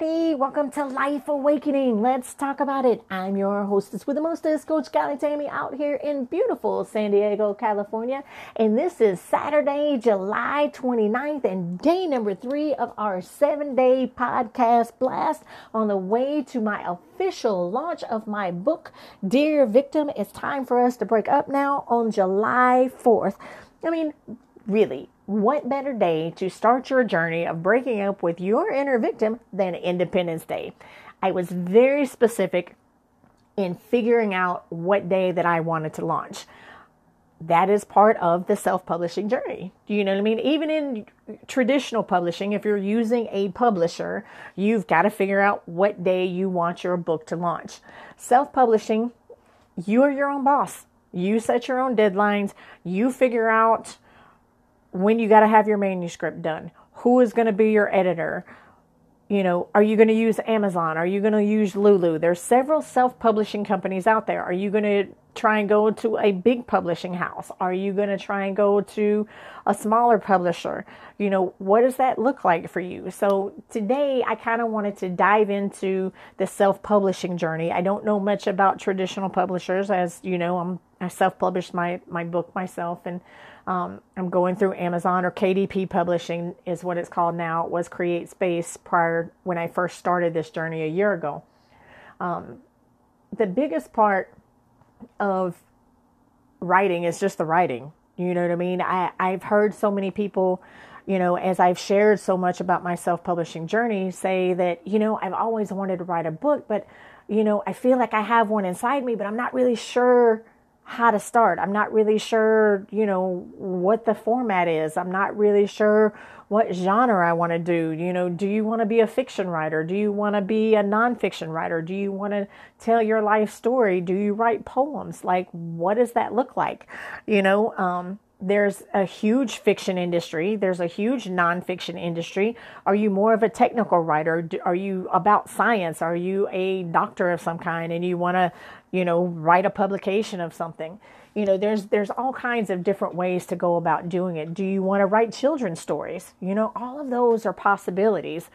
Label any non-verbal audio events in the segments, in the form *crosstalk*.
Everybody, welcome to Life Awakening. Let's talk about it. I'm your hostess with the mostest, Coach Callie Tammy, out here in beautiful San Diego, California. And this is Saturday, July 29th, and day number three of our seven day podcast blast on the way to my official launch of my book, Dear Victim. It's time for us to break up now on July 4th. I mean, really, what better day to start your journey of breaking up with your inner victim than Independence Day? I was very specific in figuring out what day that I wanted to launch. That is part of the self publishing journey. Do you know what I mean? Even in traditional publishing, if you're using a publisher, you've got to figure out what day you want your book to launch. Self publishing, you are your own boss. You set your own deadlines. You figure out when you got to have your manuscript done, who is going to be your editor. You know, are you going to use Amazon? Are you going to use Lulu? There's several self-publishing companies out there. Are you going to try and go to a big publishing house? Are you going to try and go to a smaller publisher? You know, what does that look like for you? So today I kind of wanted to dive into the self-publishing journey. I don't know much about traditional publishers as you know, I'm I self-published my my book myself and um, I'm going through Amazon or KDP Publishing is what it's called now. It was Create Space prior when I first started this journey a year ago. Um, the biggest part of writing is just the writing. You know what I mean? I, I've heard so many people, you know, as I've shared so much about my self publishing journey, say that, you know, I've always wanted to write a book, but, you know, I feel like I have one inside me, but I'm not really sure how to start. I'm not really sure, you know, what the format is. I'm not really sure what genre I want to do. You know, do you want to be a fiction writer? Do you want to be a nonfiction writer? Do you want to tell your life story? Do you write poems? Like, what does that look like? You know, um, there's a huge fiction industry. There's a huge nonfiction industry. Are you more of a technical writer? Are you about science? Are you a doctor of some kind and you want to, you know, write a publication of something? You know, there's there's all kinds of different ways to go about doing it. Do you want to write children's stories? You know, all of those are possibilities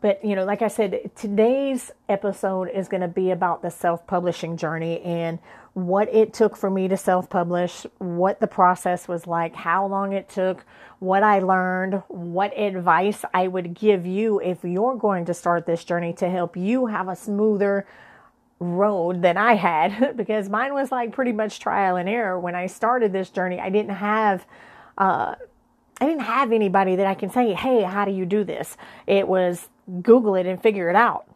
but you know like i said today's episode is going to be about the self-publishing journey and what it took for me to self-publish what the process was like how long it took what i learned what advice i would give you if you're going to start this journey to help you have a smoother road than i had *laughs* because mine was like pretty much trial and error when i started this journey i didn't have uh, I didn't have anybody that I can say, hey, how do you do this? It was Google it and figure it out.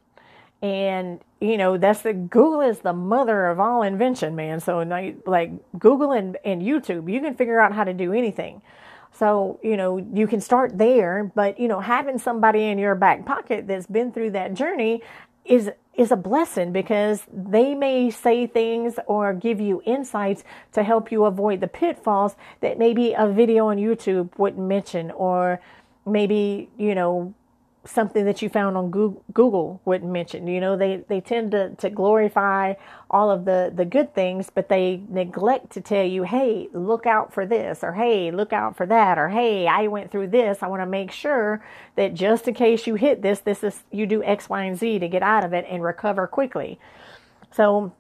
And you know that's the Google is the mother of all invention, man. So like Google and, and YouTube, you can figure out how to do anything. So, you know, you can start there, but you know, having somebody in your back pocket that's been through that journey is is a blessing because they may say things or give you insights to help you avoid the pitfalls that maybe a video on YouTube wouldn't mention or maybe, you know, something that you found on Google wouldn't mention. You know, they, they tend to, to glorify all of the, the good things, but they neglect to tell you, hey, look out for this, or hey, look out for that, or hey, I went through this. I want to make sure that just in case you hit this, this is you do X, Y, and Z to get out of it and recover quickly. So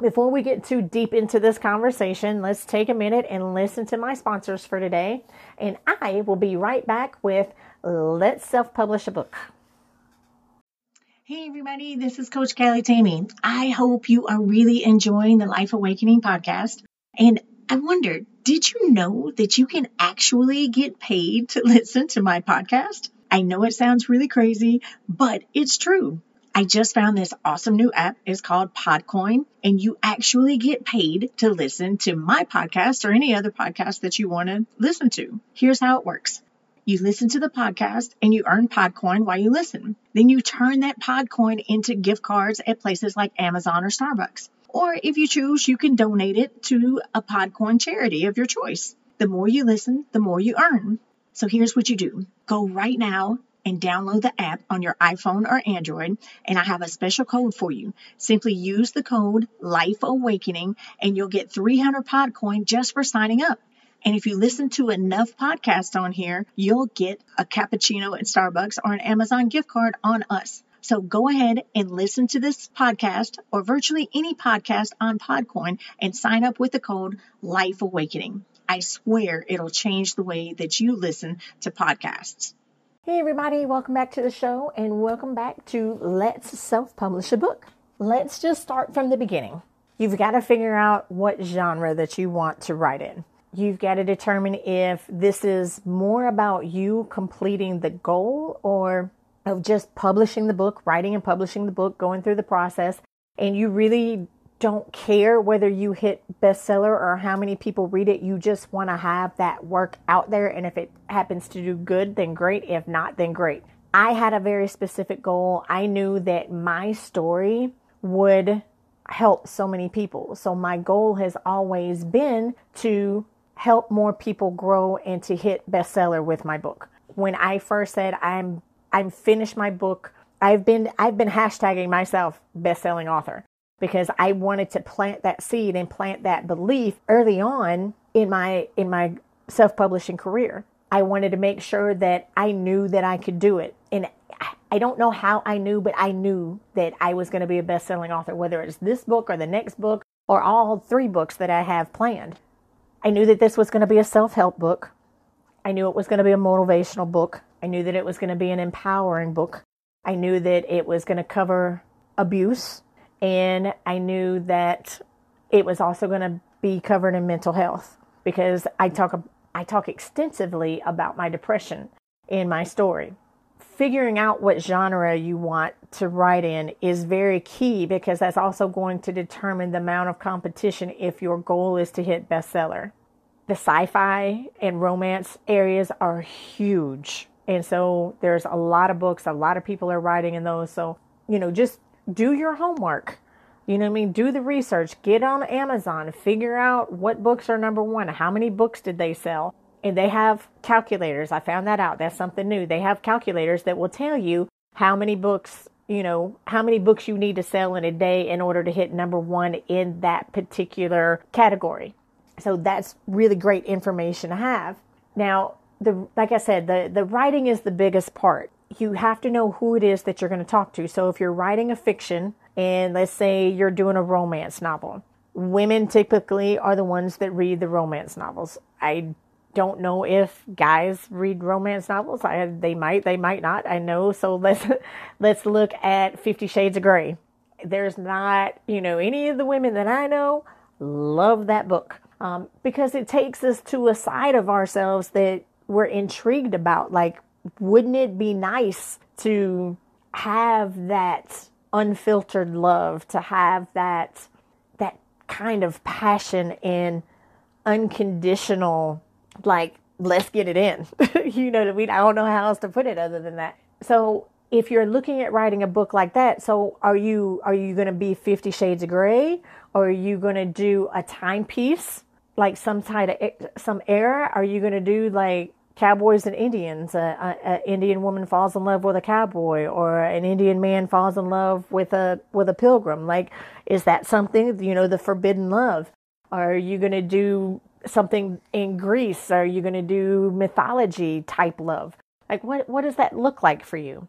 before we get too deep into this conversation, let's take a minute and listen to my sponsors for today. And I will be right back with Let's Self Publish a Book. Hey, everybody, this is Coach Callie Tammy. I hope you are really enjoying the Life Awakening podcast. And I wondered, did you know that you can actually get paid to *laughs* listen to my podcast? I know it sounds really crazy, but it's true. I just found this awesome new app. It's called Podcoin, and you actually get paid to listen to my podcast or any other podcast that you want to listen to. Here's how it works. You listen to the podcast and you earn Podcoin while you listen. Then you turn that Podcoin into gift cards at places like Amazon or Starbucks. Or if you choose, you can donate it to a Podcoin charity of your choice. The more you listen, the more you earn. So here's what you do. Go right now and download the app on your iPhone or Android. And I have a special code for you. Simply use the code Life Awakening and you'll get 300 Podcoin just for signing up. And if you listen to enough podcasts on here, you'll get a cappuccino at Starbucks or an Amazon gift card on us. So go ahead and listen to this podcast or virtually any podcast on Podcoin and sign up with the code Life Awakening. I swear it'll change the way that you listen to podcasts. Hey, everybody, welcome back to the show and welcome back to Let's Self Publish a Book. Let's just start from the beginning. You've got to figure out what genre that you want to write in. You've got to determine if this is more about you completing the goal or of just publishing the book, writing and publishing the book, going through the process, and you really don't care whether you hit bestseller or how many people read it. You just want to have that work out there. And if it happens to do good, then great. If not, then great. I had a very specific goal. I knew that my story would help so many people. So my goal has always been to help more people grow and to hit bestseller with my book. When I first said I'm I'm finished my book. I've been I've been hashtagging myself best-selling author because I wanted to plant that seed and plant that belief early on in my in my self-publishing career. I wanted to make sure that I knew that I could do it. And I don't know how I knew, but I knew that I was going to be a best-selling author whether it's this book or the next book or all three books that I have planned. I knew that this was going to be a self-help book. I knew it was going to be a motivational book. I knew that it was going to be an empowering book. I knew that it was going to cover abuse. And I knew that it was also going to be covered in mental health because I talk, I talk extensively about my depression in my story. Figuring out what genre you want to write in is very key because that's also going to determine the amount of competition if your goal is to hit bestseller. The sci fi and romance areas are huge and so there's a lot of books, a lot of people are writing in those. So, you know, just do your homework. You know what I mean? Do the research, get on Amazon, figure out what books are number one, how many books did they sell. And they have calculators. I found that out. That's something new. They have calculators that will tell you how many books, you know, how many books you need to sell in a day in order to hit number one in that particular category. So that's really great information to have. Now, the like I said, the the writing is the biggest part. You have to know who it is that you're going to talk to. So if you're writing a fiction and let's say you're doing a romance novel, women typically are the ones that read the romance novels. I don't know if guys read romance novels. I they might, they might not. I know. So *laughs* let's let's look at 50 Shades of Grey. There's not, you know, any of the women that I know love that book. Um, because it takes us to a side of ourselves that we're intrigued about. Like, wouldn't it be nice to have that unfiltered love, to have that that kind of passion and unconditional, like, let's get it in. *laughs* you know what I don't know how else to put it other than that. So if you're looking at writing a book like that, so are you are you going to be 50 shades of gray or are you going to do a timepiece like some kind of eh, some era? Are you going to do like cowboys and Indians. An Indian woman falls in love with a cowboy, or an Indian man falls in love with a with a pilgrim. Like, is that something you know the forbidden love? Are you going to do something in Greece? Are you going to do mythology type love? Like, what what does that look like for you?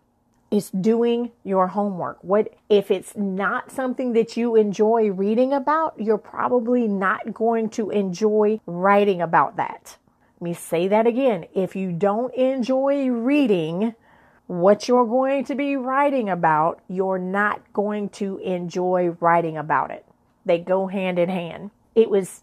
It's doing your homework. What if it's not something that you enjoy reading about? You're probably not going to enjoy writing about that. Let me say that again. If you don't enjoy reading what you're going to be writing about, you're not going to enjoy writing about it. They go hand in hand. It was,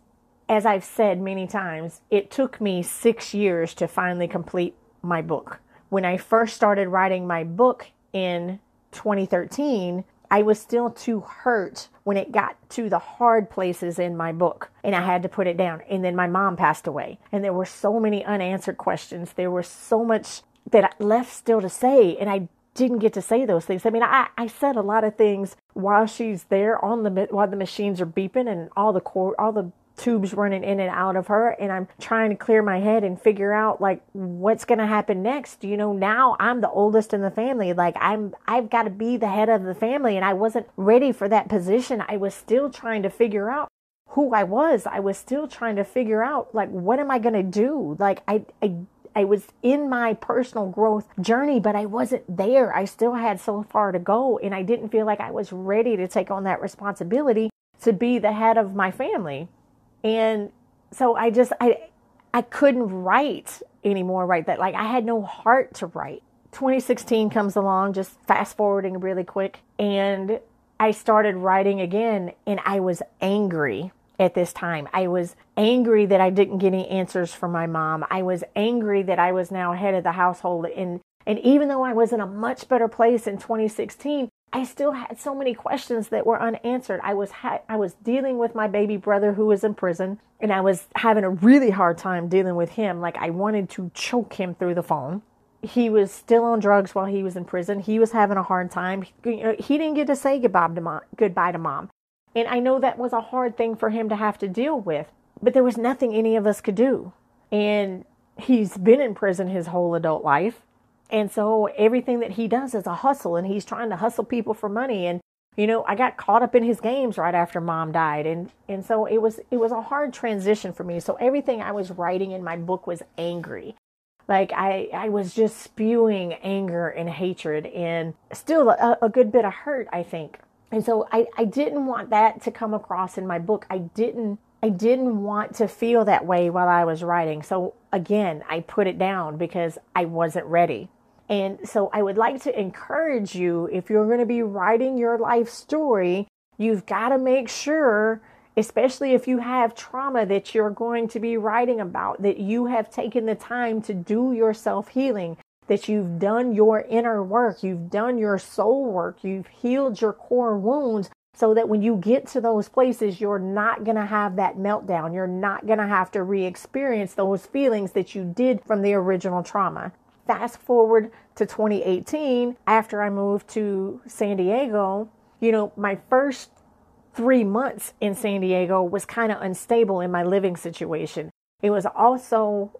as I've said many times, it took me six years to finally complete my book. When I first started writing my book in 2013, I was still too hurt when it got to the hard places in my book and I had to put it down. And then my mom passed away and there were so many unanswered questions. There was so much that left still to say and I didn't get to say those things. I mean, I, I said a lot of things while she's there on the while the machines are beeping and all the core all the tubes running in and out of her and I'm trying to clear my head and figure out like what's going to happen next. You know, now I'm the oldest in the family. Like I'm I've got to be the head of the family and I wasn't ready for that position. I was still trying to figure out who I was. I was still trying to figure out like what am I going to do? Like I I I was in my personal growth journey, but I wasn't there. I still had so far to go and I didn't feel like I was ready to take on that responsibility to be the head of my family. And so I just I I couldn't write anymore right that like I had no heart to write. 2016 comes along just fast forwarding really quick and I started writing again and I was angry at this time. I was angry that I didn't get any answers from my mom. I was angry that I was now head of the household and and even though I was in a much better place in 2016, I still had so many questions that were unanswered. I was ha- I was dealing with my baby brother who was in prison and I was having a really hard time dealing with him. Like I wanted to choke him through the phone. He was still on drugs while he was in prison. He was having a hard time. He, uh, he didn't get to say goodbye to mom. Goodbye to mom. And I know that was a hard thing for him to have to deal with, but there was nothing any of us could do. And he's been in prison his whole adult life. And so everything that he does is a hustle and he's trying to hustle people for money. And, you know, I got caught up in his games right after mom died. And, and so it was, it was a hard transition for me. So everything I was writing in my book was angry. Like I, I was just spewing anger and hatred and still a, a good bit of hurt, I think. And so I, I didn't want that to come across in my book. I didn't I didn't want to feel that way while I was writing. So again, I put it down because I wasn't ready. And so I would like to encourage you if you're going to be writing your life story, you've got to make sure, especially if you have trauma that you're going to be writing about, that you have taken the time to do your self healing, that you've done your inner work, you've done your soul work, you've healed your core wounds so that when you get to those places, you're not going to have that meltdown. You're not going to have to re experience those feelings that you did from the original trauma. Fast forward to 2018, after I moved to San Diego, you know, my first three months in San Diego was kind of unstable in my living situation. It was also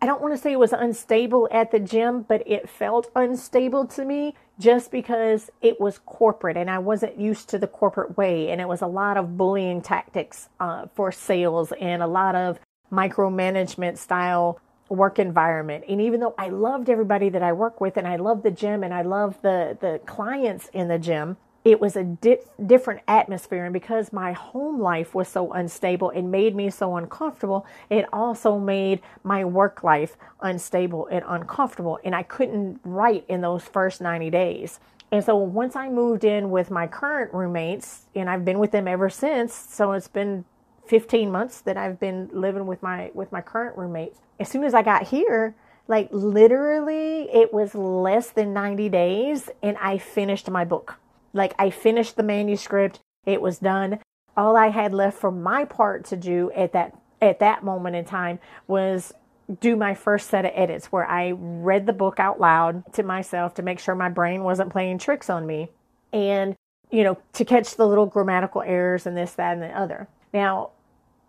I don't want to say it was unstable at the gym, but it felt unstable to me just because it was corporate and I wasn't used to the corporate way. And it was a lot of bullying tactics uh, for sales and a lot of micromanagement style work environment. And even though I loved everybody that I work with and I love the gym and I love the, the clients in the gym, it was a di- different atmosphere. And because my home life was so unstable and made me so uncomfortable, it also made my work life unstable and uncomfortable. And I couldn't write in those first 90 days. And so once I moved in with my current roommates, and I've been with them ever since, so it's been 15 months that I've been living with my with my current roommates. As soon as I got here, like literally it was less than 90 days and I finished my book. Like I finished the manuscript, it was done. All I had left for my part to do at that at that moment in time was do my first set of edits where I read the book out loud to myself to make sure my brain wasn't playing tricks on me and you know to catch the little grammatical errors and this that and the other. Now,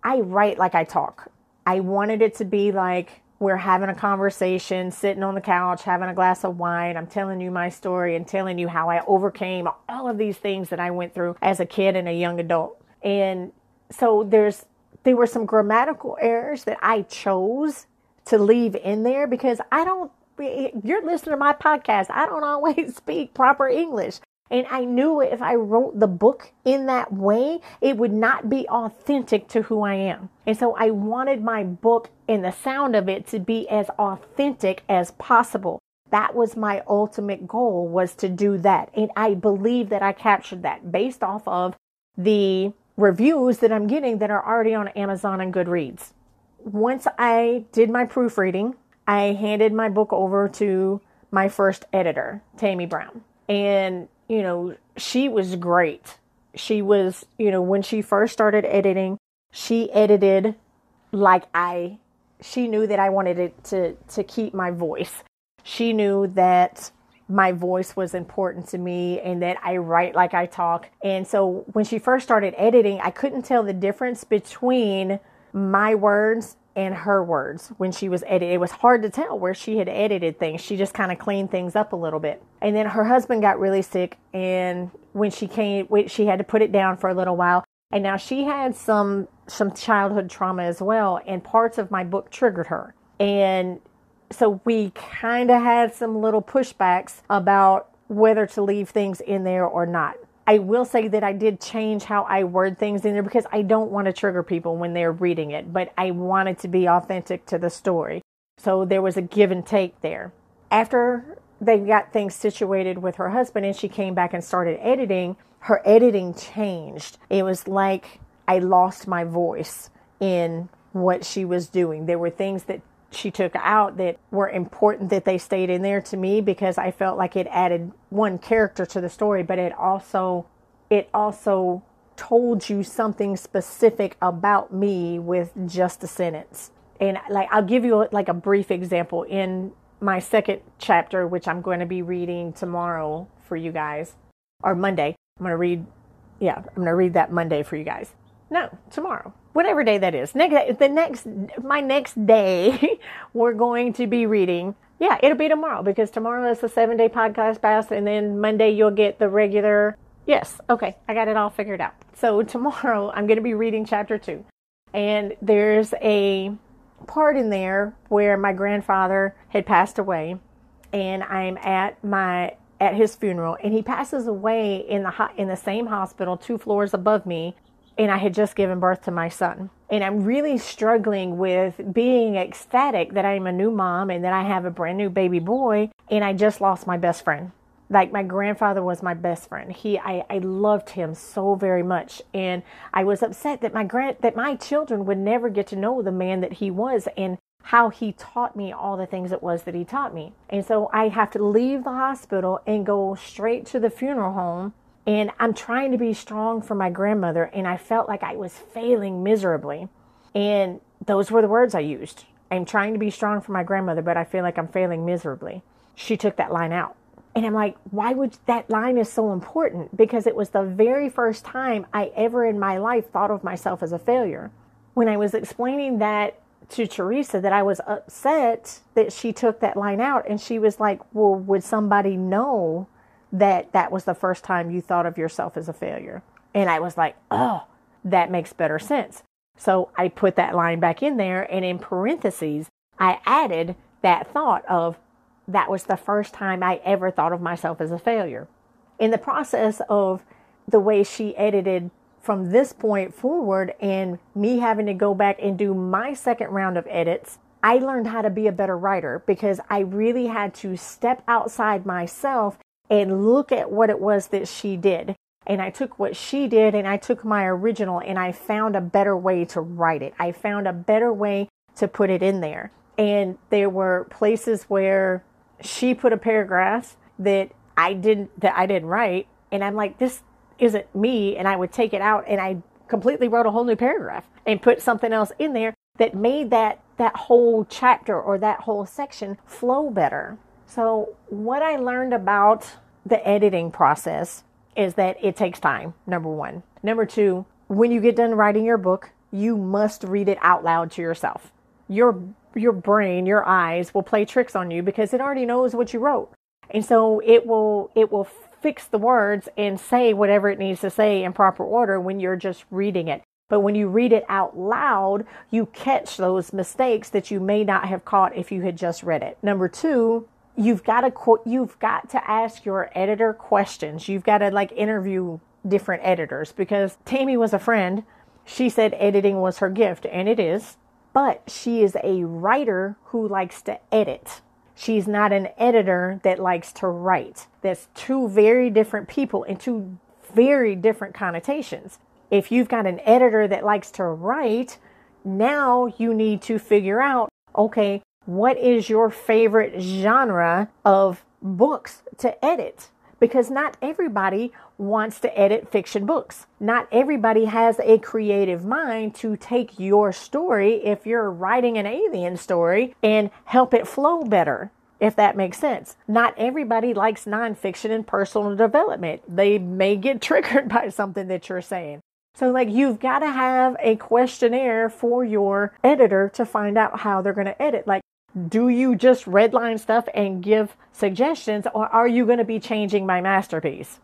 I write like I talk. I wanted it to be like we're having a conversation, sitting on the couch, having a glass of wine. I'm telling you my story and telling you how I overcame all of these things that I went through as a kid and a young adult. And so there's there were some grammatical errors that I chose to leave in there because I don't you're listening to my podcast. I don't always *laughs* speak proper English. And I knew if I wrote the book in that way, it would not be authentic to who I am. And so I wanted my book and the sound of it to be as authentic as possible. That was my ultimate goal was to do that. And I believe that I captured that based off of the reviews that I'm getting that are already on Amazon and Goodreads. Once I did my proofreading, I handed my book over to my first editor, Tammy Brown. And you know, she was great. She was, you know, when she first started editing, she edited like I she knew that I wanted it to to keep my voice. She knew that my voice was important to me and that I write like I talk. And so when she first started editing, I couldn't tell the difference between my words and her words when she was edited. It was hard to tell where she had edited things. She just kind of cleaned things up a little bit. And then her husband got really sick, and when she came, she had to put it down for a little while. And now she had some some childhood trauma as well, and parts of my book triggered her. And so we kind of had some little pushbacks about whether to leave things in there or not. I will say that I did change how I word things in there because I don't want to trigger people when they're reading it, but I wanted to be authentic to the story. So there was a give and take there. After they got things situated with her husband and she came back and started editing, her editing changed. It was like I lost my voice in what she was doing. There were things that she took out that were important that they stayed in there to me because I felt like it added one character to the story, but it also it also told you something specific about me with just a sentence. And like I'll give you like a brief example in my second chapter which I'm going to be reading tomorrow for you guys or Monday. I'm going to read yeah, I'm going to read that Monday for you guys. No, tomorrow whatever day that is. Next, the next, my next day, *laughs* we're going to be reading. Yeah, it'll be tomorrow because tomorrow is the seven day podcast fast, and then Monday you'll get the regular. Yes, okay, I got it all figured out. So tomorrow I'm going to be reading chapter two, and there's a part in there where my grandfather had passed away, and I'm at my at his funeral, and he passes away in the in the same hospital two floors above me and I had just given birth to my son. And I'm really struggling with being ecstatic that I'm a new mom and that I have a brand new baby boy, and I just lost my best friend. Like my grandfather was my best friend. He I, I loved him so very much. And I was upset that my grand that my children would never get to know the man that he was and how he taught me all the things it was that he taught me. And so I have to leave the hospital and go straight to the funeral home and I'm trying to be strong for my grandmother, and I felt like I was failing miserably. And those were the words I used. I'm trying to be strong for my grandmother, but I feel like I'm failing miserably. She took that line out. And I'm like, why would that line is so important? Because it was the very first time I ever in my life thought of myself as a failure. When I was explaining that to Teresa, that I was upset that she took that line out, and she was like, well, would somebody know that that was the first time you thought of yourself as a failure. And I was like, oh, that makes better sense. So I put that line back in there, and in parentheses, I added that thought of that was the first time I ever thought of myself as a failure. In the process of the way she edited from this point forward and me having to go back and do my second round of edits, I learned how to be a better writer because I really had to step outside myself and look at what it was that she did. And I took what she did and I took my original and I found a better way to write it. I found a better way to put it in there. And there were places where she put a paragraph that I didn't that I didn't write and I'm like this isn't me and I would take it out and I completely wrote a whole new paragraph and put something else in there that made that that whole chapter or that whole section flow better. So, what I learned about the editing process is that it takes time, number one. Number two, when you get done writing your book, you must read it out loud to yourself. Your your brain, your eyes will play tricks on you because it already knows what you wrote. And so it will it will fix the words and say whatever it needs to say in proper order when you're just reading it. But when you read it out loud, you catch those mistakes that you may not have caught if you had just read it. Number 2, you've got to you've got to ask your editor questions. You've got to like interview different editors because Tammy was a friend. She said editing was her gift, and it is. But she is a writer who likes to edit. She's not an editor that likes to write. That's two very different people and two very different connotations. If you've got an editor that likes to write, now you need to figure out okay, what is your favorite genre of books to edit? Because not everybody wants to edit fiction books. Not everybody has a creative mind to take your story, if you're writing an alien story, and help it flow better if that makes sense. Not everybody likes nonfiction and personal development. They may get *laughs* triggered by something that you're saying. So, like, you've got to have a questionnaire for your editor to find out how they're going to edit. Like, do you just redline stuff and give suggestions, or are you going to be changing my masterpiece?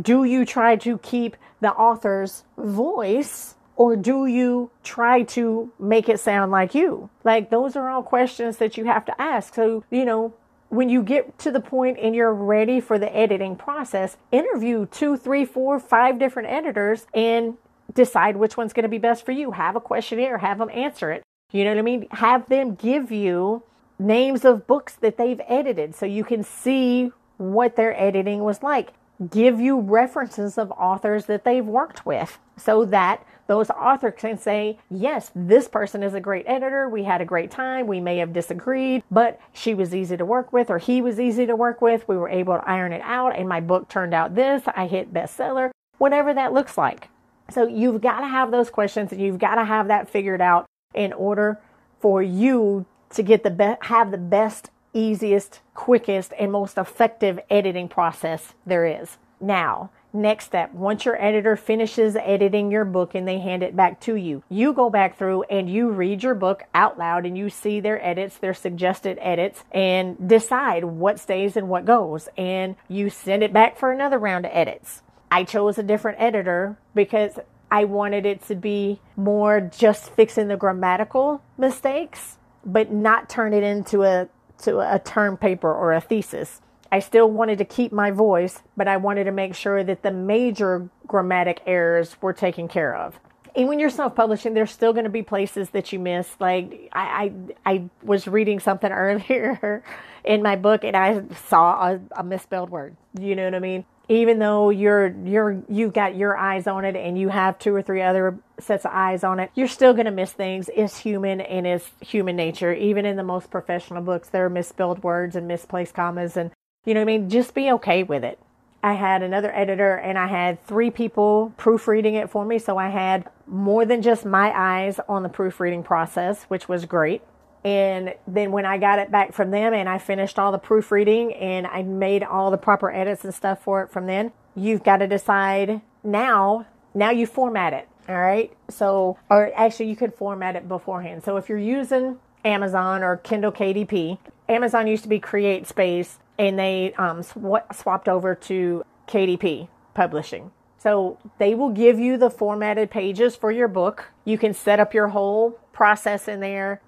Do you try to keep the author's voice, Or do you try to make it sound like you? Like, those are all questions that you have to ask. So, you know, when you get to the point and you're ready for the editing process, interview two, three, four, five different editors and decide which one's going to be best for you. Have a questionnaire, have them answer it. You know what I mean? Have them give you names of books that they've edited so you can see what their editing was like. Give you references of authors that they've worked with so that those authors can say, yes, this person is a great editor. We had a great time. We may have disagreed, but she was easy to work with or he was easy to work with. We were able to iron it out and my book turned out this. I hit bestseller, whatever that looks like. So you've got to have those questions and you've got to have that figured out in order for you to get the best, have the best, easiest, quickest, and most effective editing process there is. Now, next step, once your editor finishes editing your book and they hand it back to you, you go back through and you read your book out loud and you see their edits, their suggested edits, and decide what stays and what goes. And you send it back for another round of edits. I chose a different editor because I wanted it to be more just fixing the grammatical mistakes, but not turn it into a to a term paper or a thesis. I still wanted to keep my voice, but I wanted to make sure that the major grammatic errors were taken care of. And when you're self-publishing, there's still going to be places that you miss. Like I, I, I was reading something *laughs* earlier in my book, and I saw a, a misspelled word. You know what I mean? Even though you're you're you've got your eyes on it and you have two or three other sets of eyes on it, you're still going to miss things. It's human and it's human nature. Even in the most professional books, there are misspelled words and misplaced commas, and you know what I mean. Just be okay with it. I had another editor and I had three people proofreading it for me, so I had more than just my eyes on the proofreading process, which was great. And then when I got it back from them and I finished all the proofreading and I made all the proper edits and stuff for it from then, you've got to decide now, now you format it. All right. So, or actually, you could format it beforehand. So, if you're using Amazon or Kindle KDP, Amazon used to be CreateSpace and they um, sw- swapped over to KDP publishing. So, they will give you the formatted pages for your book. You can set up your whole process in there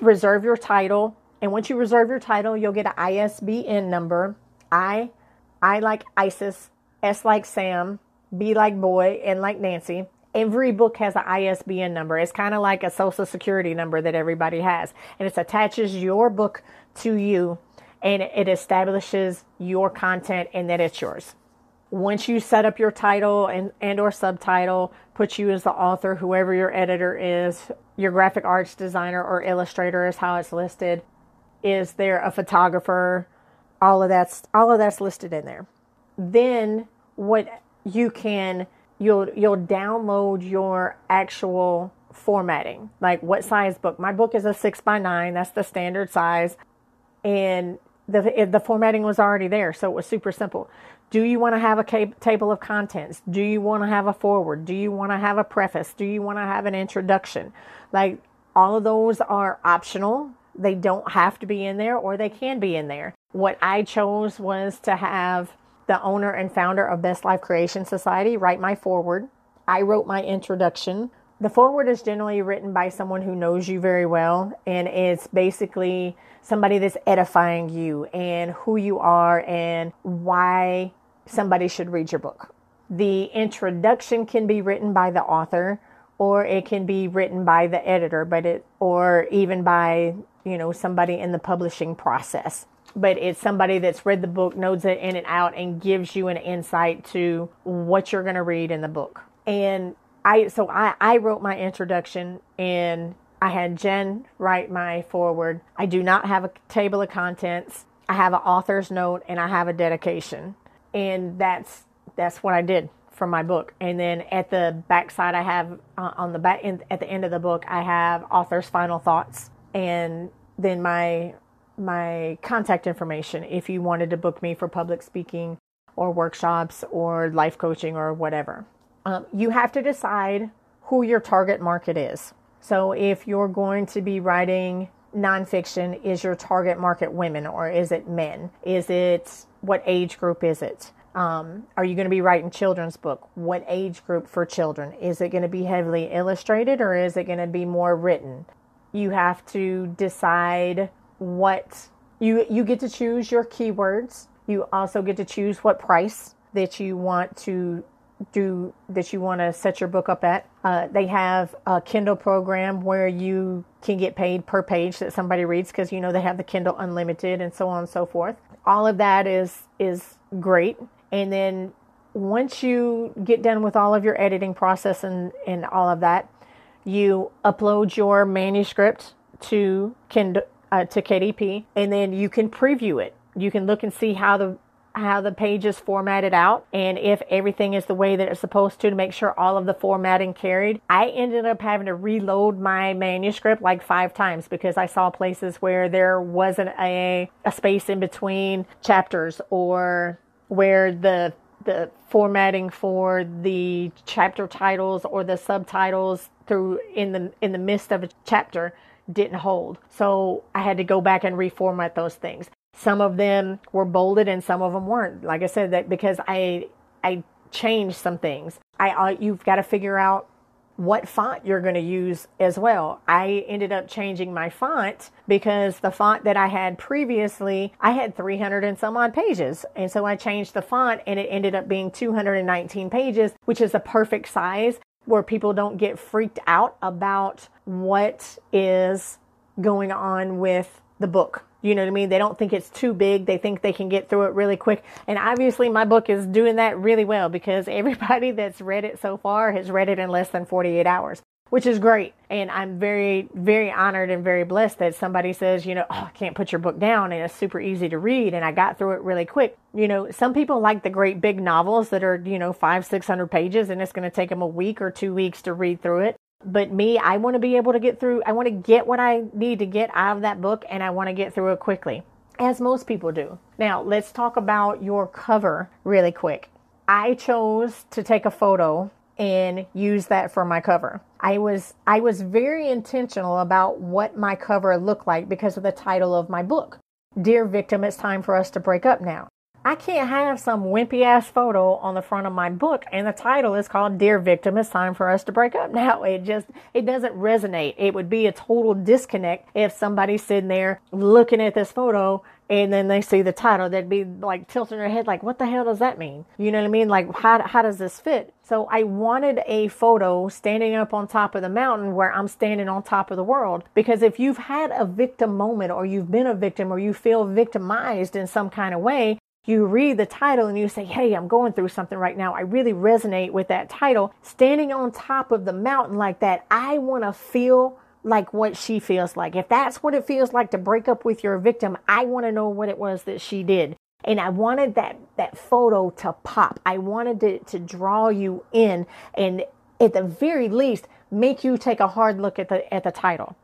reserve your title. And once you reserve your title, you'll get an ISBN number. I, I like Isis, S like Sam, B like boy, and like Nancy. Every book has an ISBN number. It's kind of like a social security number that everybody has. And it attaches your book to you and it establishes your content and that it's yours. Once you set up your title and, and or subtitle, put you as the author, whoever your editor is, your graphic arts designer or illustrator is how it's listed. Is there a photographer? All of that's all of that's listed in there. Then what you can you'll you'll download your actual formatting. Like what size book? My book is a six by nine. That's the standard size, and the the formatting was already there, so it was super simple. Do you want to have a table of contents? Do you want to have a foreword? Do you want to have a preface? Do you want to have an introduction? Like all of those are optional. They don't have to be in there or they can be in there. What I chose was to have the owner and founder of Best Life Creation Society write my foreword. I wrote my introduction. The foreword is generally written by someone who knows you very well, and it's basically somebody that's edifying you and who you are and why somebody should read your book. The introduction can be written by the author or it can be written by the editor, but it or even by, you know, somebody in the publishing process. But it's somebody that's read the book, knows it in and out and gives you an insight to what you're going to read in the book. And I so I I wrote my introduction and I had Jen write my forward. I do not have a table of contents. I have an author's note and I have a dedication and that's that's what I did from my book. And then at the back side, I have uh, on the back end, at the end of the book, I have author's final thoughts, and then my my contact information if you wanted to book me for public speaking or workshops or life coaching or whatever. Um, you have to decide who your target market is. So if you're going to be writing nonfiction, is your target market women or is it men? Is it what age group is it? Um, are you going to be writing children's book? What age group for children? Is it going to be heavily illustrated or is it going to be more written? You have to decide what you you get to choose your keywords. You also get to choose what price that you want to do that you want to set your book up at. Uh, they have a Kindle program where you can get paid per page that somebody reads because you know they have the Kindle Unlimited and so on and so forth. All of that is is great. And then once you get done with all of your editing process and, and all of that, you upload your manuscript to Kindle uh, to KDP, and then you can preview it. You can look and see how the how the page is formatted out and if everything is the way that it's supposed to to make sure all of the formatting carried. I ended up having to reload my manuscript like five times because I saw places where there wasn't a, a space in between chapters or where the the formatting for the chapter titles or the subtitles through in the in the midst of a chapter didn't hold. So I had to go back and reformat those things. Some of them were bolded and some of them weren't. Like I said, that because I I changed some things. I, I you've got to figure out what font you're going to use as well. I ended up changing my font because the font that I had previously, I had 300 and some odd pages. And so I changed the font and it ended up being 219 pages, which is a perfect size where people don't get freaked out about what is going on with the book. You know what I mean? They don't think it's too big. They think they can get through it really quick. And obviously, my book is doing that really well because *laughs* everybody that's read it so far has read it in less than 48 hours, which is great. And I'm very, very honored and very blessed that somebody says, you know, oh, I can't put your book down and it's super easy to read and I got through it really quick. You know, some people like the great big novels that are, you know, five, 600 pages and it's going to take them a week or two weeks to read through it. But me, I want to be able to get through, I want to get what I need to get out of that book and I want to get through it quickly, as most people do. Now, let's talk about your cover really quick. I chose to take a photo and use that for my cover. I was I was very intentional about what my cover looked like because of the title of my book. Dear victim, it's time for us to break up now. I can't have some wimpy ass photo on the front of my book and the title is called Dear Victim, It's Time for Us to Break Up. *laughs* Now it just, it doesn't resonate. It would be a total disconnect if somebody's sitting there looking at this photo and then they see the title. They'd be like tilting their head like, what the hell does that mean? You know what I mean? Like, how, how does this fit? So I wanted a photo standing up on top of the mountain where I'm standing on top of the world. Because if you've had a victim moment or you've been a victim or you feel victimized in some kind of way, you read the title and you say, Hey, I'm going through something right now. I really resonate with that title. Standing on top of the mountain like that, I want to feel like what she feels like. If that's what it feels like to break up with your victim, I want to know what it was that she did. And I wanted that, that photo to pop. I wanted it to draw you in and at the very least make you take a hard look at the, at the title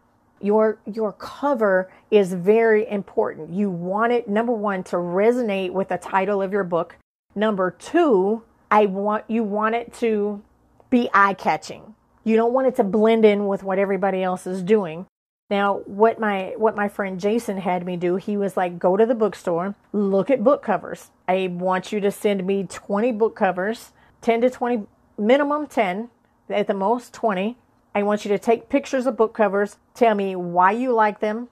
your your cover is very important. You want it number 1 to resonate with the title of your book. Number 2, I want you want it to be eye-catching. You don't want it to blend in with what everybody else is doing. Now, what my what my friend Jason had me do, he was like, go to the bookstore, look at book covers. I want you to send me 20 book covers, 10 to 20 minimum 10, at the most 20 I want you to take pictures of book covers, tell me why you like them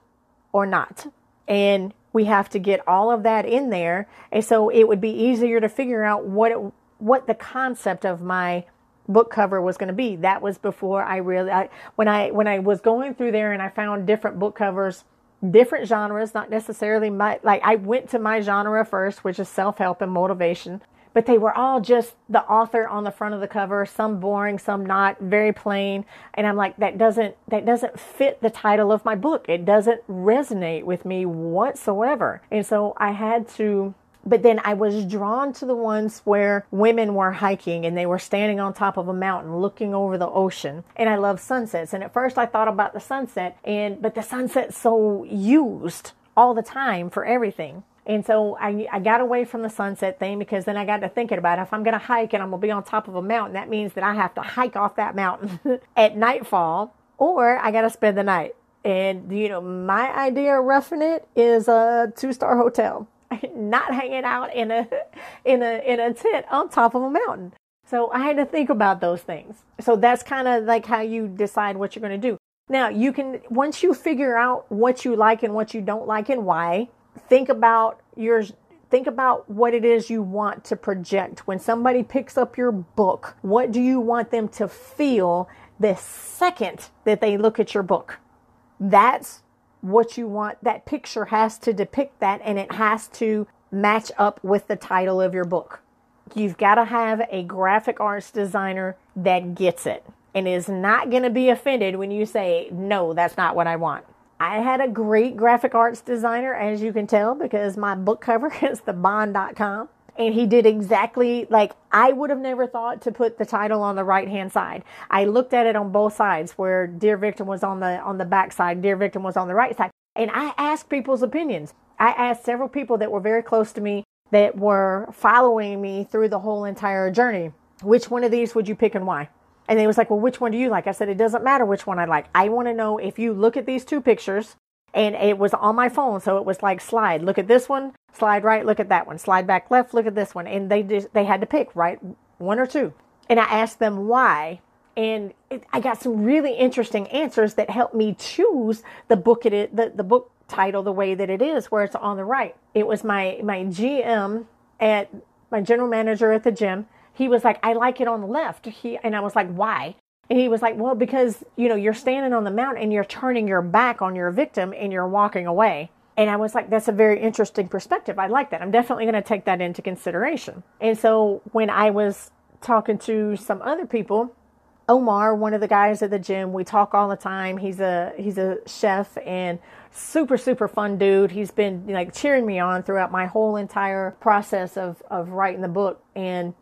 or not. And we have to get all of that in there. And so it would be easier to figure out what it, what the concept of my book cover was going to be. That was before I really I, when I when I was going through there and I found different book covers, different genres, not necessarily my like I went to my genre first, which is self-help and motivation but they were all just the author on the front of the cover, some boring, some not, very plain. And I'm like, that doesn't, that doesn't fit the title of my book. It doesn't resonate with me whatsoever. And so I had to, but then I was drawn to the ones where women were hiking and they were standing on top of a mountain looking over the ocean. And I love sunsets. And at first I thought about the sunset and, but the sunset's so used all the time for everything. And so I, I got away from the sunset thing because then I got to thinking about if I'm going to hike and I'm going to be on top of a mountain, that means that I have to hike off that mountain *laughs* at nightfall or I got to spend the night. And, you know, my idea of roughing it is a two star hotel. *laughs* not hanging out in a *laughs* in a in a tent on top of a mountain. So I had to think about those things. So that's kind of like how you decide what you're going to do. Now, you can once you figure out what you like and what you don't like and why, think about your think about what it is you want to project. When somebody picks up your book, what do you want them to feel the second that they look at your book? That's what you want. That picture has to depict that and it has to match up with the title of your book. You've got to have a graphic arts designer that gets it and is not going to be offended when you say, no, that's not what I want. I had a great graphic arts designer, as you can tell, because my book cover *laughs* is the bond.com. And he did exactly like I would have never thought to put the title on the right hand side. I looked at it on both sides where Dear Victim was on the on the back side, Dear Victim was on the right side. And I asked people's opinions. I asked several people that were very close to me that were following me through the whole entire journey. Which one of these would you pick and why? And they was like, well, which one do you like? I said, it doesn't matter which one I like. I want to know if you look at these two pictures and it was on my phone. So it was like slide, look at this one, slide right, look at that one, slide back left, look at this one. And they just, they had to pick, right? One or two. And I asked them why. And it, I got some really interesting answers that helped me choose the book it, the, the book title the way that it is, where it's on the right. It was my, my GM at my general manager at the gym he was like, I like it on the left. He, and I was like, why? And he was like, well, because, you know, you're standing on the mountain and you're turning your back on your victim and you're walking away. And I was like, that's a very interesting perspective. I like that. I'm definitely going to take that into consideration. And so when I was talking to some other people, Omar, one of the guys at the gym, we talk all the time. He's a he's a chef and super super fun dude. He's been like cheering me on throughout my whole entire process of of writing the book and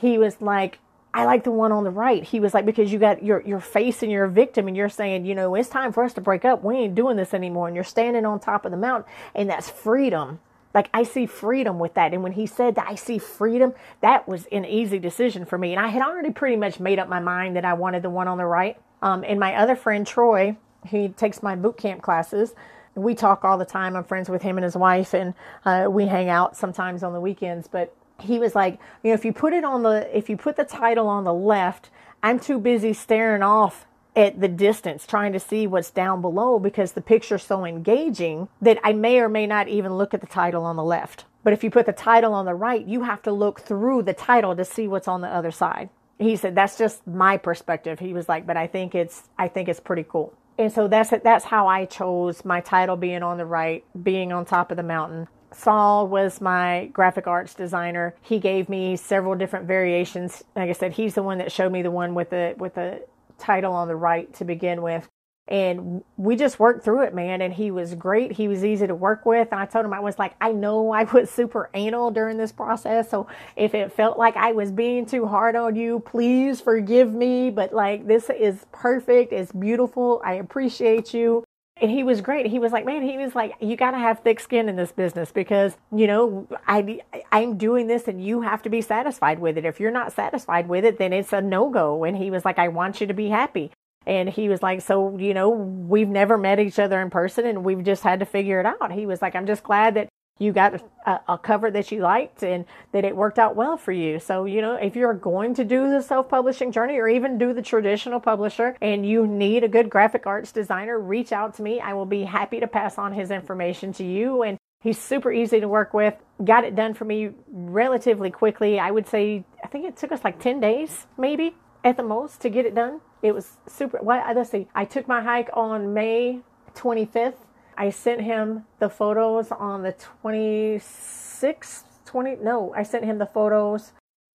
he was like, I like the one on the right. He was like, because you got your your face and you're a victim, and you're saying, you know, it's time for us to break up. We ain't doing this anymore. And you're standing on top of the mountain, and that's freedom. Like I see freedom with that. And when he said that I see freedom, that was an easy decision for me. And I had already pretty much made up my mind that I wanted the one on the right. Um, and my other friend Troy, he takes my boot camp classes. We talk all the time. I'm friends with him and his wife, and uh, we hang out sometimes on the weekends. But he was like, you know, if you put it on the, if you put the title on the left, I'm too busy staring off at the distance trying to see what's down below because the picture's so engaging that I may or may not even look at the title on the left. But if you put the title on the right, you have to look through the title to see what's on the other side. He said that's just my perspective. He was like, but I think it's I think it's pretty cool. And so that's that's how I chose my title being on the right, being on top of the mountain. Saul was my graphic arts designer. He gave me several different variations. Like I said, he's the one that showed me the one with the with the title on the right to begin with. And we just worked through it, man. And he was great. He was easy to work with. And I told him I was like, I know I was *laughs* super anal during this process. So if it felt like I was being too hard on you, please forgive me. But like, this is perfect. It's beautiful. I appreciate you and he was great. He was like, man, he was like, you got to have thick skin in this business because, you know, I, I'm doing this and you have to be satisfied with it. If you're not satisfied with it, then it's a no go. And he was like, I want you to be happy. And he was like, so, you know, we've never met each other in person and we've just had to figure it out. He was like, I'm just glad that you got a, a, cover that you liked and that it worked out well for you. So, you know, if you're going to do the self publishing journey or even do the traditional publisher and you need a good graphic arts designer, reach out to me. I will be happy to pass on his information to you. And he's super easy to work with. Got it done for me relatively quickly. I would say, I think it took us like 10 days, maybe at the most, to get it done. It was super. Well, let's see. I took my hike on May 25th I sent him the photos on the 26th, 20, no, I sent him the photos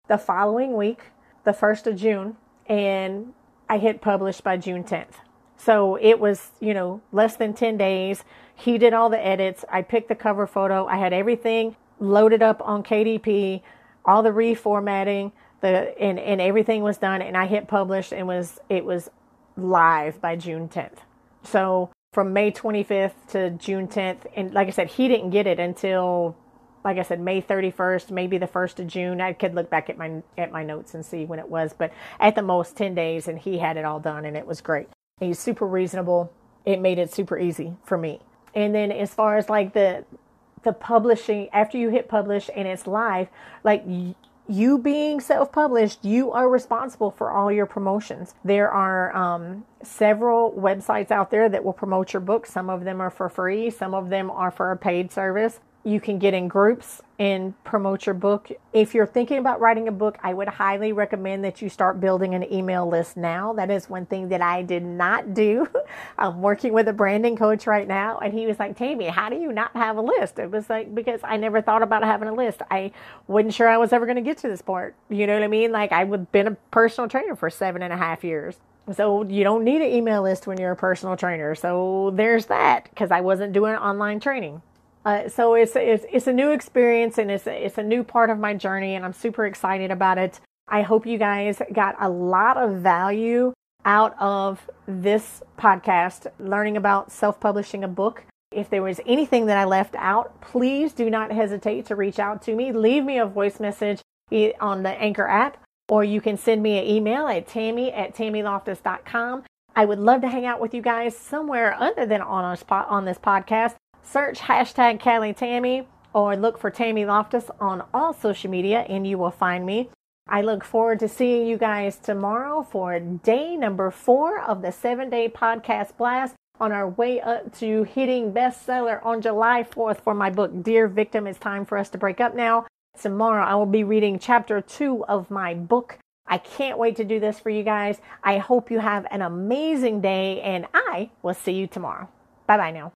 the following week, the 1st of June, and I hit publish by June 10th. So it was, you know, less than 10 days. He did all the edits. I picked the cover photo. I had everything loaded up on KDP, all the reformatting, the and, and everything was done and I hit publish and was it was live by June 10th. So from May 25th to June 10th. And like I said, he didn't get it until, like I said, May 31st, maybe the 1st of June. I could look back at my at my notes and see when it was, but at the most 10 days, and he had it all done, and it was great. He's super reasonable. It made it super easy for me. And then as far as like the the publishing after you hit publish and it's live, like you being self-published, you are responsible for all your promotions. There are um, several websites out there that will promote your book. Some of them are for free. Some of them are for a paid service you can get in groups and promote your book. If you're thinking about writing a book, I would highly recommend that you start building an email list now. That is one thing that I did not do. *laughs* I'm working with a branding coach right now, and he was like, Tammy, how do you not have a list? It was like, because I never thought about having a list. I wasn't sure I was ever going to get to this part. You know what I mean? Like, I've been a personal trainer for seven and a half years. So you don't need an email list when you're a personal trainer. So there's that because I wasn't doing online training. Uh, so it's, it's it's a new experience and it's a, it's a new part of my journey and I'm super excited about it. I hope you guys got a lot of value out of this podcast, learning about self-publishing a book. If there was anything that I left out, please do not hesitate to reach out to me. Leave me a voice message on the Anchor app, or you can send me an email at tammy at tammyloftus.com. I would love to hang out with you guys somewhere other than on a spot on this podcast. Search hashtag Cali Tammy or look for Tammy Loftus on all social media and you will find me. I look forward to seeing you guys tomorrow for day number four of the seven day podcast blast on our way up to hitting bestseller on July 4th for my book, Dear Victim, It's Time for Us to Break Up Now. Tomorrow I will be reading chapter two of my book. I can't wait to do this for you guys. I hope you have an amazing day and I will see you tomorrow. Bye bye now.